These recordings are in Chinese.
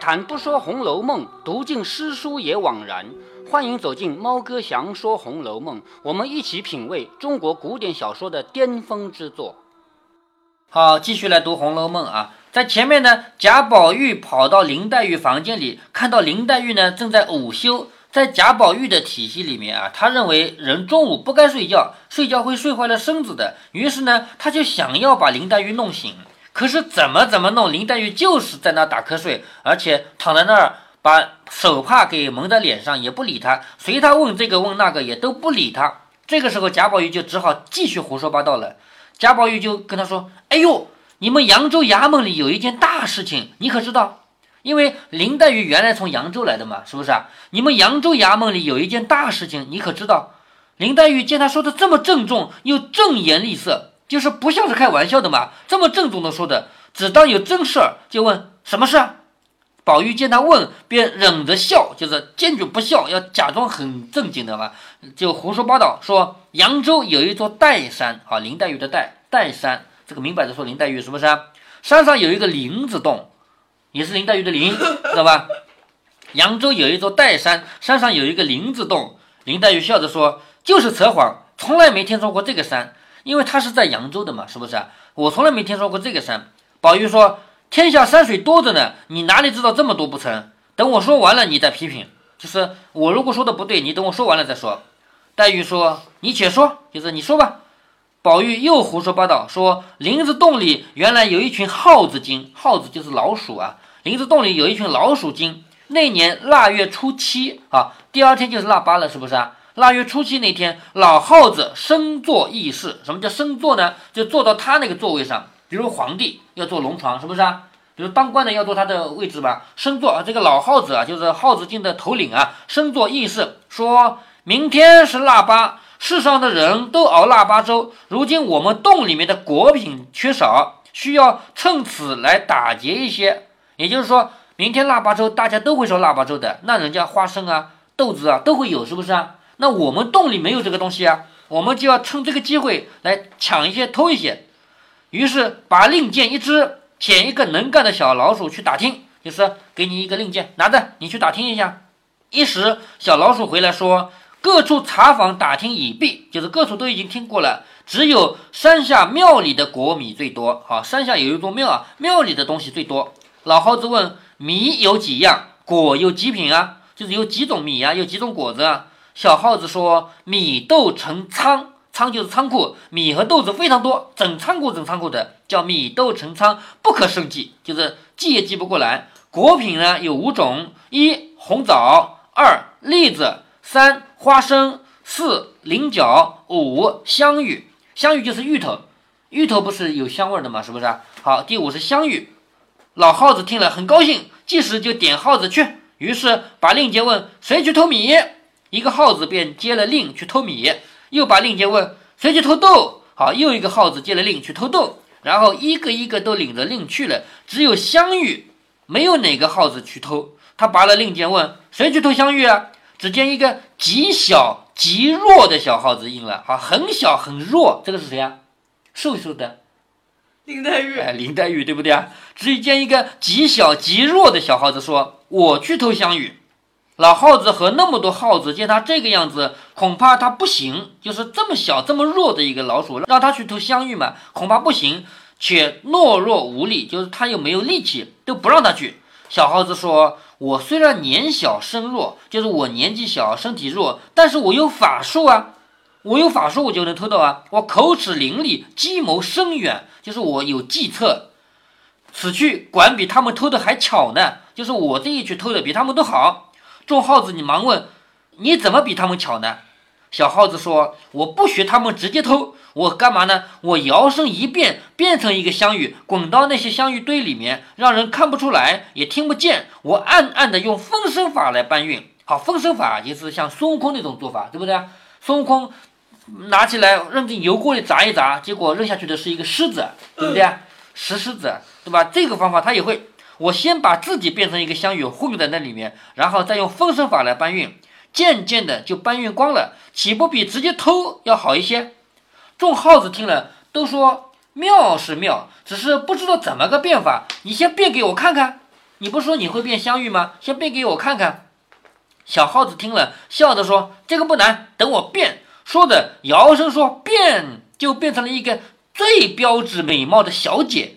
谈不说《红楼梦》，读尽诗书也枉然。欢迎走进猫哥祥说《红楼梦》，我们一起品味中国古典小说的巅峰之作。好，继续来读《红楼梦》啊。在前面呢，贾宝玉跑到林黛玉房间里，看到林黛玉呢正在午休。在贾宝玉的体系里面啊，他认为人中午不该睡觉，睡觉会睡坏了身子的。于是呢，他就想要把林黛玉弄醒。可是怎么怎么弄，林黛玉就是在那打瞌睡，而且躺在那儿，把手帕给蒙在脸上，也不理他。随他问这个问那个，也都不理他。这个时候，贾宝玉就只好继续胡说八道了。贾宝玉就跟他说：“哎呦，你们扬州衙门里有一件大事情，你可知道？因为林黛玉原来从扬州来的嘛，是不是啊？你们扬州衙门里有一件大事情，你可知道？”林黛玉见他说的这么郑重，又正言厉色。就是不像是开玩笑的嘛，这么郑重的说的，只当有真事儿，就问什么事啊？宝玉见他问，便忍着笑，就是坚决不笑，要假装很正经的嘛，就胡说八道说扬州有一座岱山，啊，林黛玉的岱岱山，这个明摆着说林黛玉是不是啊？山上有一个林子洞，也是林黛玉的林，知道吧？扬州有一座岱山，山上有一个林子洞，林黛玉笑着说，就是扯谎，从来没听说过这个山。因为他是在扬州的嘛，是不是？我从来没听说过这个山。宝玉说：“天下山水多着呢，你哪里知道这么多不成？等我说完了，你再批评。就是我如果说的不对，你等我说完了再说。”黛玉说：“你且说，就是你说吧。”宝玉又胡说八道说：“林子洞里原来有一群耗子精，耗子就是老鼠啊。林子洞里有一群老鼠精。那年腊月初七啊，第二天就是腊八了，是不是啊？”腊月初七那天，老耗子升座议事。什么叫升座呢？就坐到他那个座位上。比如皇帝要坐龙床，是不是啊？比如当官的要坐他的位置吧。升座啊，这个老耗子啊，就是耗子精的头领啊，升座议事，说明天是腊八，世上的人都熬腊八粥。如今我们洞里面的果品缺少，需要趁此来打劫一些。也就是说明天腊八粥，大家都会烧腊八粥的。那人家花生啊、豆子啊都会有，是不是啊？那我们洞里没有这个东西啊，我们就要趁这个机会来抢一些、偷一些。于是把令箭一支，遣一个能干的小老鼠去打听，就是给你一个令箭，拿着你去打听一下。一时小老鼠回来说，各处查访打听已毕，就是各处都已经听过了，只有山下庙里的果米最多。好，山下有一座庙啊，庙里的东西最多。老耗子问米有几样，果有几品啊？就是有几种米啊，有几种果子啊？小耗子说：“米豆成仓，仓就是仓库，米和豆子非常多，整仓库整仓库的，叫米豆成仓，不可胜计，就是记也记不过来。果品呢有五种：一红枣，二栗子，三花生，四菱角，五香芋。香芋就是芋头，芋头不是有香味的吗？是不是？好，第五是香芋。老耗子听了很高兴，即时就点耗子去，于是把令箭问谁去偷米。”一个耗子便接了令去偷米，又把令箭问谁去偷豆。好，又一个耗子接了令去偷豆，然后一个一个都领着令去了，只有香芋没有哪个耗子去偷。他拔了令箭问谁去偷香芋啊？只见一个极小极弱的小耗子应了，好，很小很弱，这个是谁啊？瘦瘦的林黛玉，哎，林黛玉对不对啊？只见一个极小极弱的小耗子说：“我去偷香芋。”老耗子和那么多耗子见他这个样子，恐怕他不行。就是这么小、这么弱的一个老鼠，让他去偷香芋嘛，恐怕不行。且懦弱无力，就是他又没有力气，都不让他去。小耗子说：“我虽然年小身弱，就是我年纪小，身体弱，但是我有法术啊，我有法术，我就能偷到啊。我口齿伶俐，计谋深远，就是我有计策。此去管比他们偷的还巧呢，就是我这一去偷的比他们都好。”众耗子，你忙问，你怎么比他们巧呢？小耗子说：“我不学他们直接偷，我干嘛呢？我摇身一变，变成一个香芋，滚到那些香芋堆里面，让人看不出来，也听不见。我暗暗的用分身法来搬运。好，分身法就是像孙悟空那种做法，对不对？孙悟空拿起来扔进油锅里炸一炸，结果扔下去的是一个狮子，对不对？石狮子，对吧？这个方法他也会。”我先把自己变成一个香芋混在那里面，然后再用分身法来搬运，渐渐的就搬运光了，岂不比直接偷要好一些？众耗子听了都说妙是妙，只是不知道怎么个变法，你先变给我看看。你不说你会变香玉吗？先变给我看看。”小耗子听了，笑着说：“这个不难，等我变。”说着，摇身说：“变！”就变成了一个最标致美貌的小姐。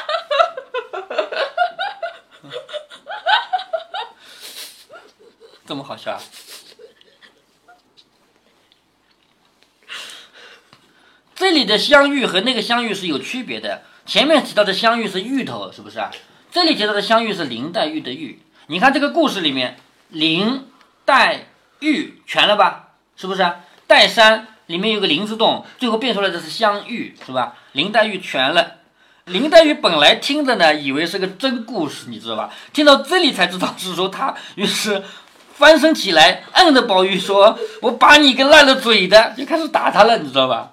这么好笑啊？这里的香芋和那个香芋是有区别的。前面提到的香芋是芋头，是不是啊？这里提到的香芋是林黛玉的玉。你看这个故事里面，林黛玉全了吧？是不是啊？黛山里面有个林字洞，最后变出来的是香玉，是吧？林黛玉全了。林黛玉本来听着呢，以为是个真故事，你知道吧？听到这里才知道是说她，于是。翻身起来，按着宝玉说：“我把你个烂了嘴的！”就开始打他了，你知道吧？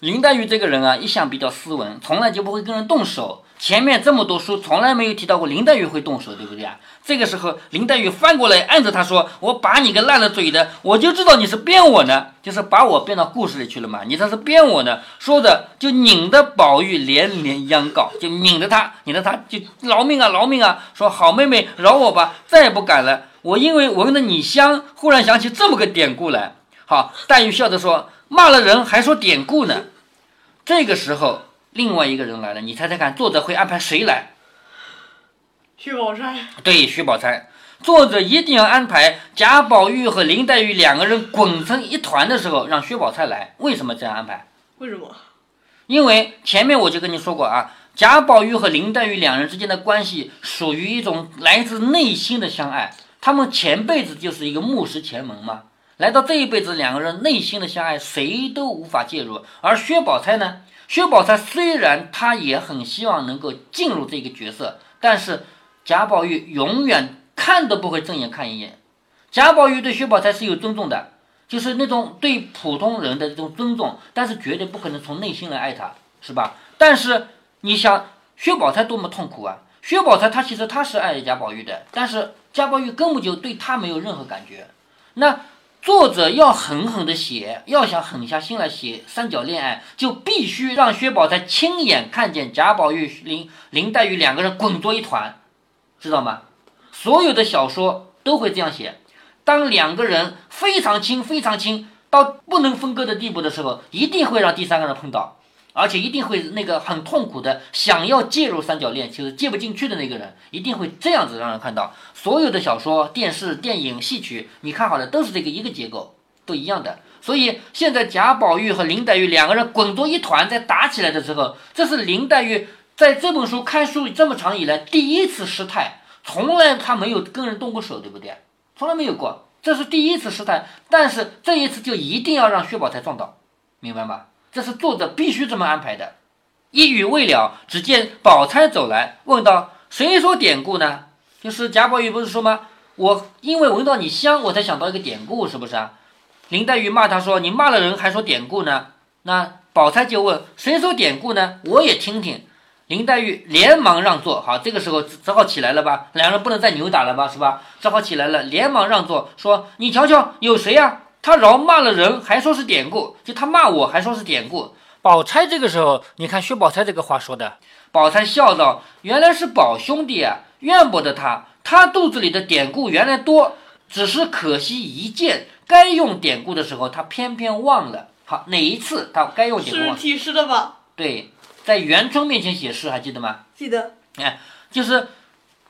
林黛玉这个人啊，一向比较斯文，从来就不会跟人动手。前面这么多书，从来没有提到过林黛玉会动手，对不对啊？这个时候，林黛玉翻过来按着他说：“我把你个烂了嘴的！”我就知道你是编我呢，就是把我编到故事里去了嘛。你这是编我呢？说着就拧得宝玉连连央告，就拧着他，拧着他就饶命啊，饶命啊！说好妹妹饶我吧，再也不敢了。我因为闻了你香，忽然想起这么个典故来。好，黛玉笑着说：“骂了人还说典故呢。”这个时候，另外一个人来了，你猜猜看，作者会安排谁来？薛宝钗。对，薛宝钗。作者一定要安排贾宝玉和林黛玉两个人滚成一团的时候，让薛宝钗来。为什么这样安排？为什么？因为前面我就跟你说过啊，贾宝玉和林黛玉两人之间的关系属于一种来自内心的相爱。他们前辈子就是一个木石前门嘛，来到这一辈子，两个人内心的相爱，谁都无法介入。而薛宝钗呢？薛宝钗虽然她也很希望能够进入这个角色，但是贾宝玉永远看都不会正眼看一眼。贾宝玉对薛宝钗是有尊重的，就是那种对普通人的这种尊重，但是绝对不可能从内心来爱她，是吧？但是你想，薛宝钗多么痛苦啊！薛宝钗她其实她是爱贾宝玉的，但是。贾宝玉根本就对他没有任何感觉，那作者要狠狠的写，要想狠下心来写三角恋爱，就必须让薛宝钗亲眼看见贾宝玉、林林黛玉两个人滚作一团，知道吗？所有的小说都会这样写，当两个人非常亲、非常亲到不能分割的地步的时候，一定会让第三个人碰到。而且一定会那个很痛苦的，想要介入三角恋，就是介不进去的那个人，一定会这样子让人看到。所有的小说、电视、电影、戏曲，你看好了，都是这个一个结构，都一样的。所以现在贾宝玉和林黛玉两个人滚作一团，在打起来的时候，这是林黛玉在这本书看书这么长以来第一次失态，从来她没有跟人动过手，对不对？从来没有过，这是第一次失态。但是这一次就一定要让薛宝钗撞到，明白吗？这是作者必须这么安排的。一语未了，只见宝钗走来，问道：“谁说典故呢？”就是贾宝玉不是说吗？我因为闻到你香，我才想到一个典故，是不是啊？林黛玉骂他说：“你骂了人还说典故呢？”那宝钗就问：“谁说典故呢？我也听听。”林黛玉连忙让座，好，这个时候只好起来了吧？两人不能再扭打了吧？是吧？只好起来了，连忙让座，说：“你瞧瞧，有谁呀？”他饶骂了人，还说是典故；就他骂我，还说是典故。宝钗这个时候，你看薛宝钗这个话说的，宝钗笑道：“原来是宝兄弟啊，怨不得他。他肚子里的典故原来多，只是可惜一件，该用典故的时候，他偏偏忘了。好，哪一次他该用典故？是体诗的吧？对，在元春面前写诗，还记得吗？记得。哎，就是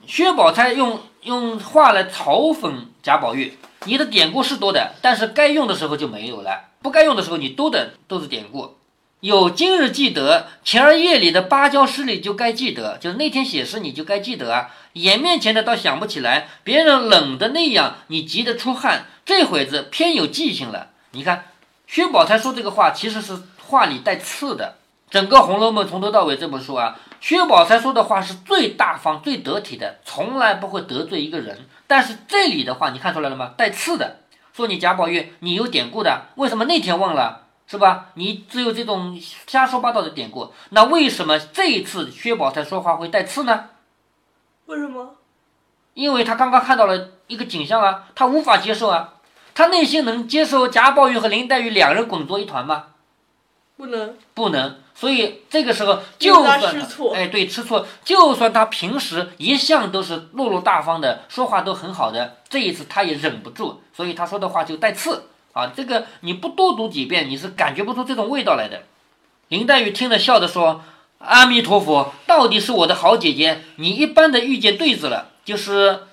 薛宝钗用用话来嘲讽贾宝玉。”你的典故是多的，但是该用的时候就没有了，不该用的时候你多的都是典故。有今日记得，前儿夜里的芭蕉诗里就该记得，就那天写诗你就该记得啊。眼面前的倒想不起来，别人冷的那样，你急得出汗，这会子偏有记性了。你看，薛宝钗说这个话其实是话里带刺的。整个《红楼梦》从头到尾这本书啊，薛宝钗说的话是最大方、最得体的，从来不会得罪一个人。但是这里的话，你看出来了吗？带刺的，说你贾宝玉，你有典故的，为什么那天忘了？是吧？你只有这种瞎说八道的典故，那为什么这一次薛宝钗说话会带刺呢？为什么？因为他刚刚看到了一个景象啊，他无法接受啊，他内心能接受贾宝玉和林黛玉两人滚作一团吗？不能。不能。所以这个时候，就算哎，对，吃醋，就算他平时一向都是落落大方的，说话都很好的，这一次他也忍不住，所以他说的话就带刺啊。这个你不多读几遍，你是感觉不出这种味道来的。林黛玉听了，笑着说：“阿弥陀佛，到底是我的好姐姐，你一般的遇见对子了，就是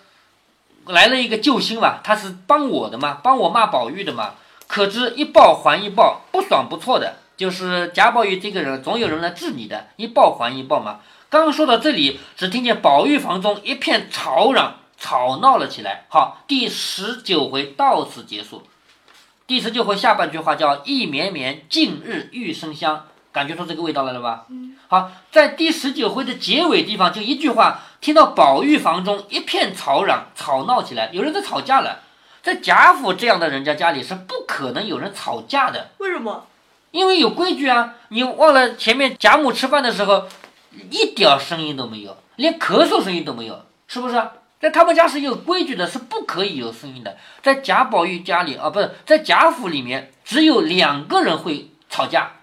来了一个救星嘛，他是帮我的嘛，帮我骂宝玉的嘛，可知一报还一报，不爽不错的。”就是贾宝玉这个人，总有人来治你的，一报还一报嘛。刚说到这里，只听见宝玉房中一片吵嚷，吵闹了起来。好，第十九回到此结束。第十九回下半句话叫“意绵绵，近日玉生香”，感觉出这个味道来了吧？嗯。好，在第十九回的结尾地方，就一句话，听到宝玉房中一片吵嚷，吵闹起来，有人在吵架了。在贾府这样的人家家里是不可能有人吵架的。为什么？因为有规矩啊！你忘了前面贾母吃饭的时候，一点声音都没有，连咳嗽声音都没有，是不是？在他们家是有规矩的，是不可以有声音的。在贾宝玉家里啊，不是在贾府里面，只有两个人会吵架，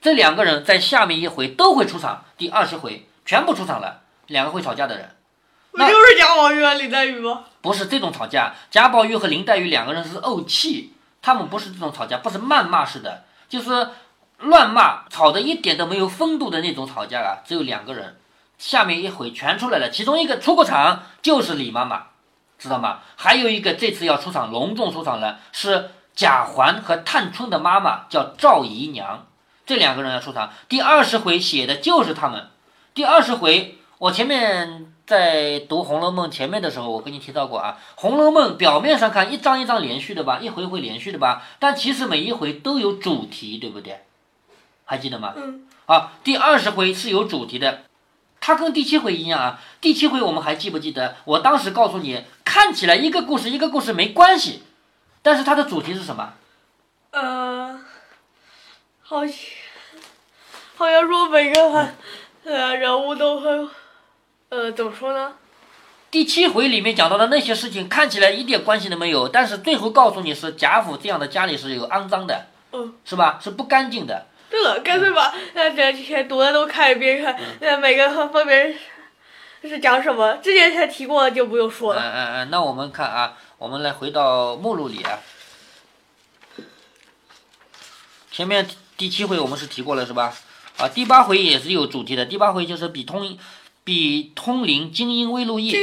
这两个人在下面一回都会出场，第二十回全部出场了，两个会吵架的人，不就是贾宝玉和林黛玉吗？不是这种吵架，贾宝玉和林黛玉两个人是怄气，他们不是这种吵架，不是谩骂式的。就是乱骂，吵得一点都没有风度的那种吵架啊！只有两个人，下面一回全出来了，其中一个出过场就是李妈妈，知道吗？还有一个这次要出场，隆重出场了，是贾环和探春的妈妈，叫赵姨娘，这两个人要出场。第二十回写的就是他们。第二十回，我前面在读《红楼梦》前面的时候，我跟你提到过啊，《红楼梦》表面上看一张一张连续的吧，一回一回连续的吧，但其实每一回都有主题，对不对？还记得吗？嗯。啊，第二十回是有主题的，它跟第七回一样啊。第七回我们还记不记得？我当时告诉你，看起来一个故事一个故事没关系，但是它的主题是什么？呃，好像好像说每个呃人物都会。呃，怎么说呢？第七回里面讲到的那些事情看起来一点关系都没有，但是最后告诉你是贾府这样的家里是有肮脏的，嗯，是吧？是不干净的。对了，干脆把那这些读的都看一遍，看那每个分别是讲什么。之前才提过的就不用说了。嗯嗯嗯，那我们看啊，我们来回到目录里啊。前面第七回我们是提过了是吧？啊，第八回也是有主题的，第八回就是比通。比通灵精英微露意，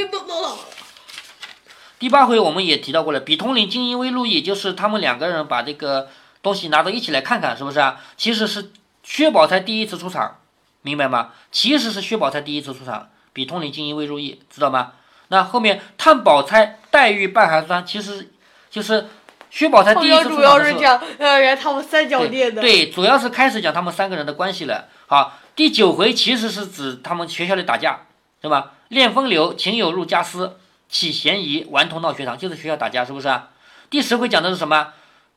第八回我们也提到过了。比通灵精英微露意，就是他们两个人把这个东西拿到一起来看看，是不是啊？其实是薛宝钗第一次出场，明白吗？其实是薛宝钗第一次出场。比通灵精英微露意，知道吗？那后面探宝钗、黛玉、半寒酸，其实就是薛宝钗第一次出场主要是讲呃他们三角恋的，对，主要是开始讲他们三个人的关系了。好。第九回其实是指他们学校里打架，对吧？恋风流，情友入家私，起嫌疑，顽童闹学堂，就是学校打架，是不是啊？第十回讲的是什么？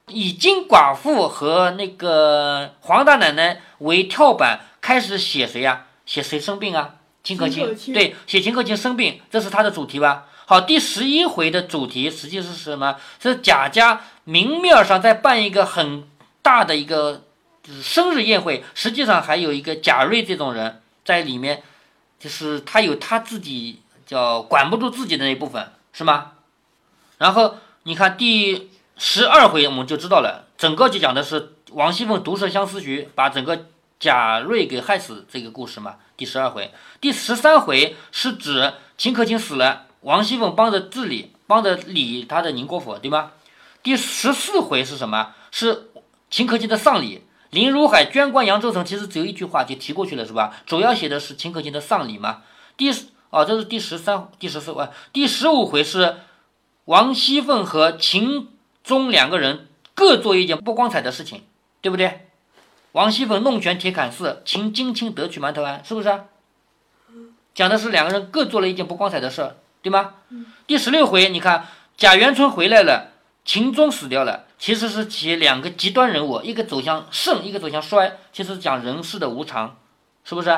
以金寡妇和那个黄大奶奶为跳板，开始写谁呀？写谁生病啊？秦可卿，对，写秦可卿生病，这是他的主题吧？好，第十一回的主题实际是什么？是贾家明面上在办一个很大的一个。就是生日宴会，实际上还有一个贾瑞这种人在里面，就是他有他自己叫管不住自己的那一部分，是吗？然后你看第十二回我们就知道了，整个就讲的是王熙凤毒设相思局，把整个贾瑞给害死这个故事嘛。第十二回，第十三回是指秦可卿死了，王熙凤帮着治理，帮着理他的宁国府，对吗？第十四回是什么？是秦可卿的丧礼。林如海捐官扬州城，其实只有一句话就提过去了，是吧？主要写的是秦可卿的丧礼嘛。第十啊，这是第十三、第十四回，第十五回是王熙凤和秦钟两个人各做一件不光彩的事情，对不对？王熙凤弄权铁槛寺，秦金卿得取馒头庵，是不是？讲的是两个人各做了一件不光彩的事，对吗？第十六回，你看贾元春回来了，秦钟死掉了，其实是写两个极端人物，一个走向盛，一个走向衰，其实讲人世的无常，是不是？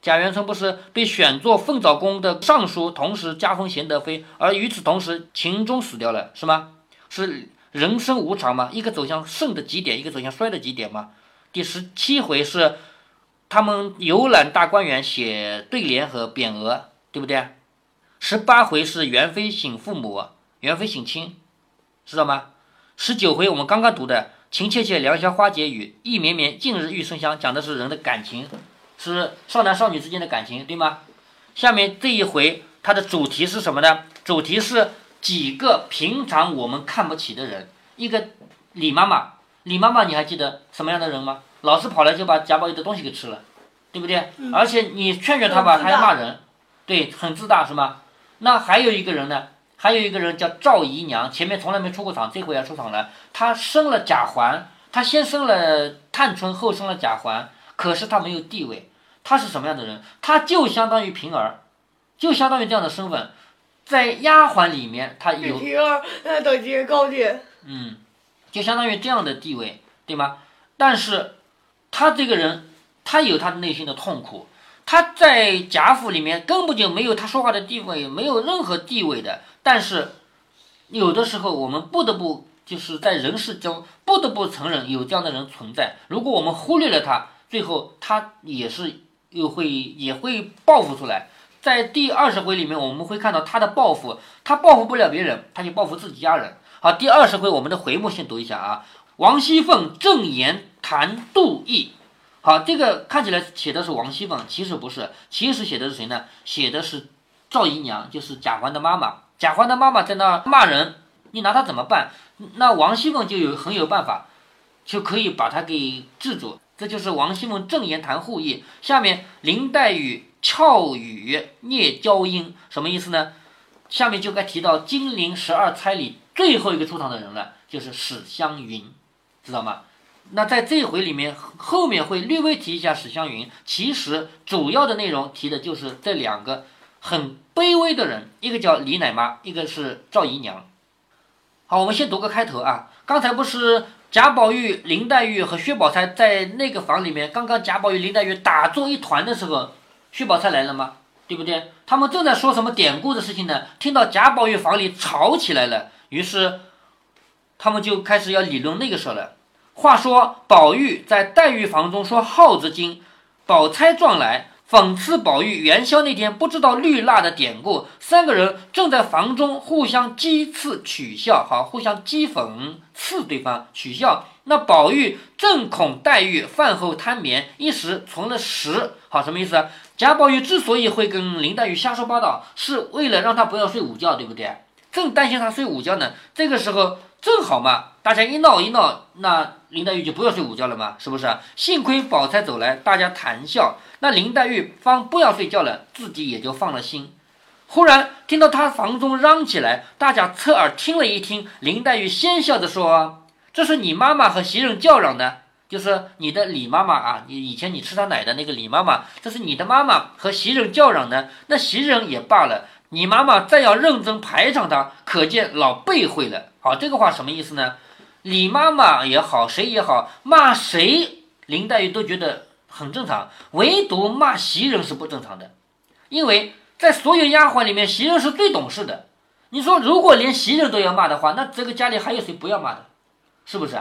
贾元春不是被选做凤藻宫的尚书，同时加封贤德妃，而与此同时，秦钟死掉了，是吗？是人生无常嘛？一个走向盛的极点，一个走向衰的极点嘛？第十七回是他们游览大观园，写对联和匾额，对不对？十八回是元妃省父母，元妃省亲，知道吗？十九回我们刚刚读的“情切切，良宵花解语，意绵绵，近日玉生香”，讲的是人的感情。是少男少女之间的感情，对吗？下面这一回它的主题是什么呢？主题是几个平常我们看不起的人。一个李妈妈，李妈妈你还记得什么样的人吗？老是跑来就把贾宝玉的东西给吃了，对不对？而且你劝劝他吧，他还骂人，对，很自大是吗？那还有一个人呢？还有一个人叫赵姨娘，前面从来没出过场，这回要出场了。她生了贾环，她先生了探春，后生了贾环，可是她没有地位。她是什么样的人？她就相当于平儿，就相当于这样的身份，在丫鬟里面，她有平儿那等级高点。嗯，就相当于这样的地位，对吗？但是，她这个人，她有她内心的痛苦。他在贾府里面根本就没有他说话的地位，没有任何地位的。但是，有的时候我们不得不就是在人世中不得不承认有这样的人存在。如果我们忽略了他，最后他也是。又会也会报复出来，在第二十回里面，我们会看到他的报复，他报复不了别人，他就报复自己家人。好，第二十回我们的回目先读一下啊，王熙凤正言谈杜毅。好，这个看起来写的是王熙凤，其实不是，其实写的是谁呢？写的是赵姨娘，就是贾环的妈妈。贾环的妈妈在那骂人，你拿他怎么办？那王熙凤就有很有办法，就可以把他给制住。这就是王熙凤正言谈护意，下面林黛玉俏语聂娇音，什么意思呢？下面就该提到金陵十二钗里最后一个出场的人了，就是史湘云，知道吗？那在这一回里面，后面会略微提一下史湘云，其实主要的内容提的就是这两个很卑微的人，一个叫李奶妈，一个是赵姨娘。好，我们先读个开头啊，刚才不是。贾宝玉、林黛玉和薛宝钗在那个房里面，刚刚贾宝玉、林黛玉打作一团的时候，薛宝钗来了吗？对不对？他们正在说什么典故的事情呢？听到贾宝玉房里吵起来了，于是他们就开始要理论那个事了。话说宝玉在黛玉房中说耗子精，宝钗撞来。讽刺宝玉元宵那天不知道绿蜡的典故，三个人正在房中互相讥刺取笑，好，互相讥讽刺对方取笑。那宝玉正恐黛玉饭后贪眠，一时存了食，好，什么意思？贾宝玉之所以会跟林黛玉瞎说八道，是为了让她不要睡午觉，对不对？正担心她睡午觉呢，这个时候正好嘛，大家一闹一闹，那林黛玉就不要睡午觉了嘛，是不是？幸亏宝钗走来，大家谈笑。那林黛玉方不要睡觉了，自己也就放了心。忽然听到她房中嚷起来，大家侧耳听了一听，林黛玉先笑着说：“这是你妈妈和袭人叫嚷的，就是你的李妈妈啊，你以前你吃她奶的那个李妈妈，这是你的妈妈和袭人叫嚷的。那袭人也罢了，你妈妈再要认真排场她，可见老背会了。好，这个话什么意思呢？李妈妈也好，谁也好，骂谁，林黛玉都觉得。”很正常，唯独骂袭人是不正常的，因为在所有丫鬟里面，袭人是最懂事的。你说，如果连袭人都要骂的话，那这个家里还有谁不要骂的？是不是？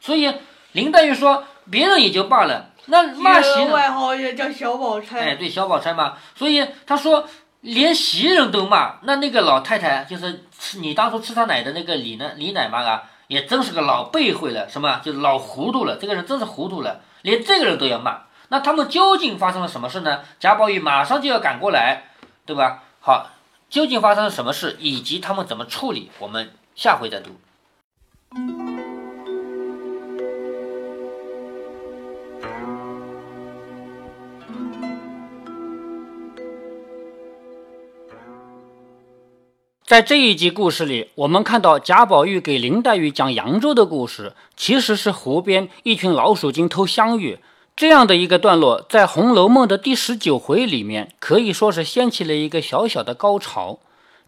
所以林黛玉说，别人也就罢了，那骂袭人外号也叫小宝钗。哎，对，小宝钗嘛。所以她说，连袭人都骂，那那个老太太就是吃你当初吃她奶的那个李呢李奶妈啊，也真是个老背会了，什么就是老糊涂了。这个人真是糊涂了。连这个人都要骂，那他们究竟发生了什么事呢？贾宝玉马上就要赶过来，对吧？好，究竟发生了什么事，以及他们怎么处理，我们下回再读。在这一集故事里，我们看到贾宝玉给林黛玉讲扬州的故事，其实是湖边一群老鼠精偷香芋，这样的一个段落，在《红楼梦》的第十九回里面，可以说是掀起了一个小小的高潮。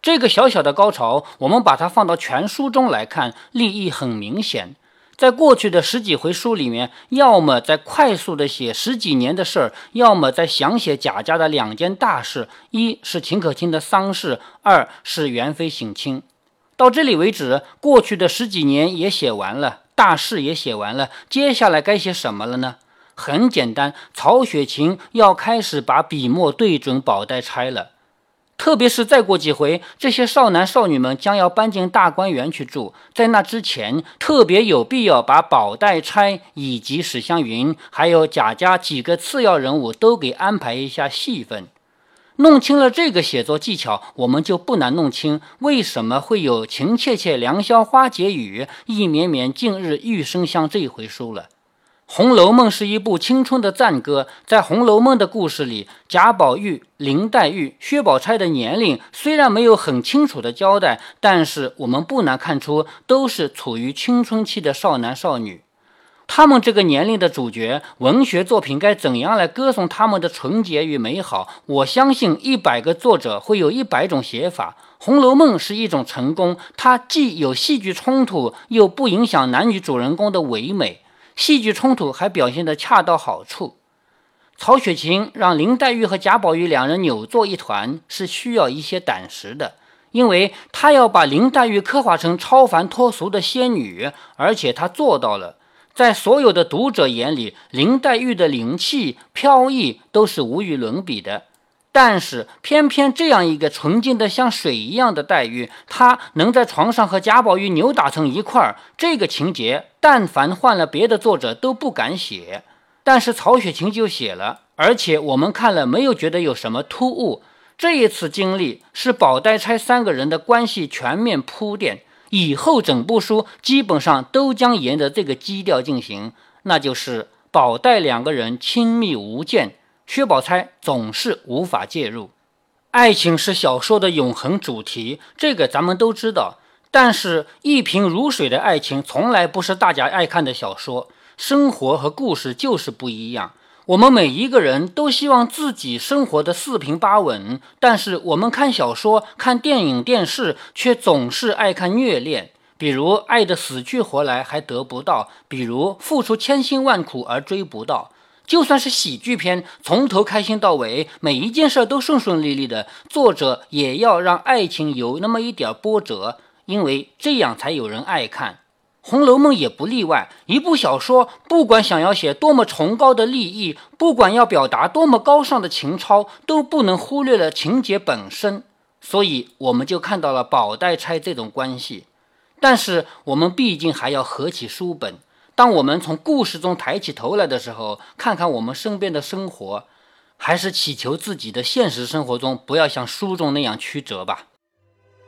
这个小小的高潮，我们把它放到全书中来看，立意很明显。在过去的十几回书里面，要么在快速的写十几年的事儿，要么在详写贾家的两件大事：一是秦可卿的丧事，二是元妃省亲。到这里为止，过去的十几年也写完了，大事也写完了，接下来该写什么了呢？很简单，曹雪芹要开始把笔墨对准宝黛钗了。特别是再过几回，这些少男少女们将要搬进大观园去住，在那之前，特别有必要把宝黛钗以及史湘云，还有贾家几个次要人物都给安排一下戏份。弄清了这个写作技巧，我们就不难弄清为什么会有“情切切良宵花解语，意绵绵近日玉生香”这一回书了。《红楼梦》是一部青春的赞歌。在《红楼梦》的故事里，贾宝玉、林黛玉、薛宝钗的年龄虽然没有很清楚的交代，但是我们不难看出，都是处于青春期的少男少女。他们这个年龄的主角，文学作品该怎样来歌颂他们的纯洁与美好？我相信，一百个作者会有一百种写法。《红楼梦》是一种成功，它既有戏剧冲突，又不影响男女主人公的唯美。戏剧冲突还表现得恰到好处。曹雪芹让林黛玉和贾宝玉两人扭作一团，是需要一些胆识的，因为他要把林黛玉刻画成超凡脱俗的仙女，而且他做到了。在所有的读者眼里，林黛玉的灵气飘逸都是无与伦比的。但是，偏偏这样一个纯净的像水一样的黛玉，她能在床上和贾宝玉扭打成一块儿，这个情节，但凡换了别的作者都不敢写，但是曹雪芹就写了，而且我们看了没有觉得有什么突兀。这一次经历是宝黛钗三个人的关系全面铺垫，以后整部书基本上都将沿着这个基调进行，那就是宝黛两个人亲密无间。薛宝钗总是无法介入，爱情是小说的永恒主题，这个咱们都知道。但是，一贫如水的爱情从来不是大家爱看的小说。生活和故事就是不一样。我们每一个人都希望自己生活的四平八稳，但是我们看小说、看电影、电视，却总是爱看虐恋。比如爱得死去活来还得不到，比如付出千辛万苦而追不到。就算是喜剧片，从头开心到尾，每一件事都顺顺利利的，作者也要让爱情有那么一点波折，因为这样才有人爱看。《红楼梦》也不例外。一部小说，不管想要写多么崇高的立意，不管要表达多么高尚的情操，都不能忽略了情节本身。所以，我们就看到了宝黛钗这种关系。但是，我们毕竟还要合起书本。当我们从故事中抬起头来的时候，看看我们身边的生活，还是祈求自己的现实生活中不要像书中那样曲折吧。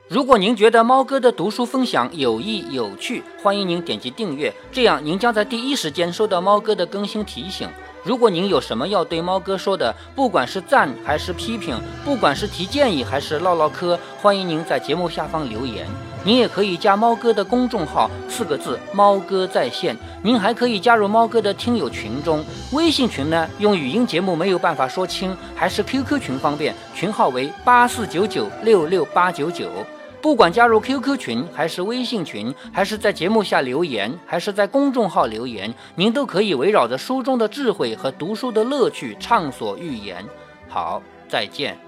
如果您觉得猫哥的读书分享有益有趣，欢迎您点击订阅，这样您将在第一时间收到猫哥的更新提醒。如果您有什么要对猫哥说的，不管是赞还是批评，不管是提建议还是唠唠嗑，欢迎您在节目下方留言。您也可以加猫哥的公众号，四个字“猫哥在线”。您还可以加入猫哥的听友群中，微信群呢，用语音节目没有办法说清，还是 QQ 群方便，群号为八四九九六六八九九。不管加入 QQ 群，还是微信群，还是在节目下留言，还是在公众号留言，您都可以围绕着书中的智慧和读书的乐趣畅所欲言。好，再见。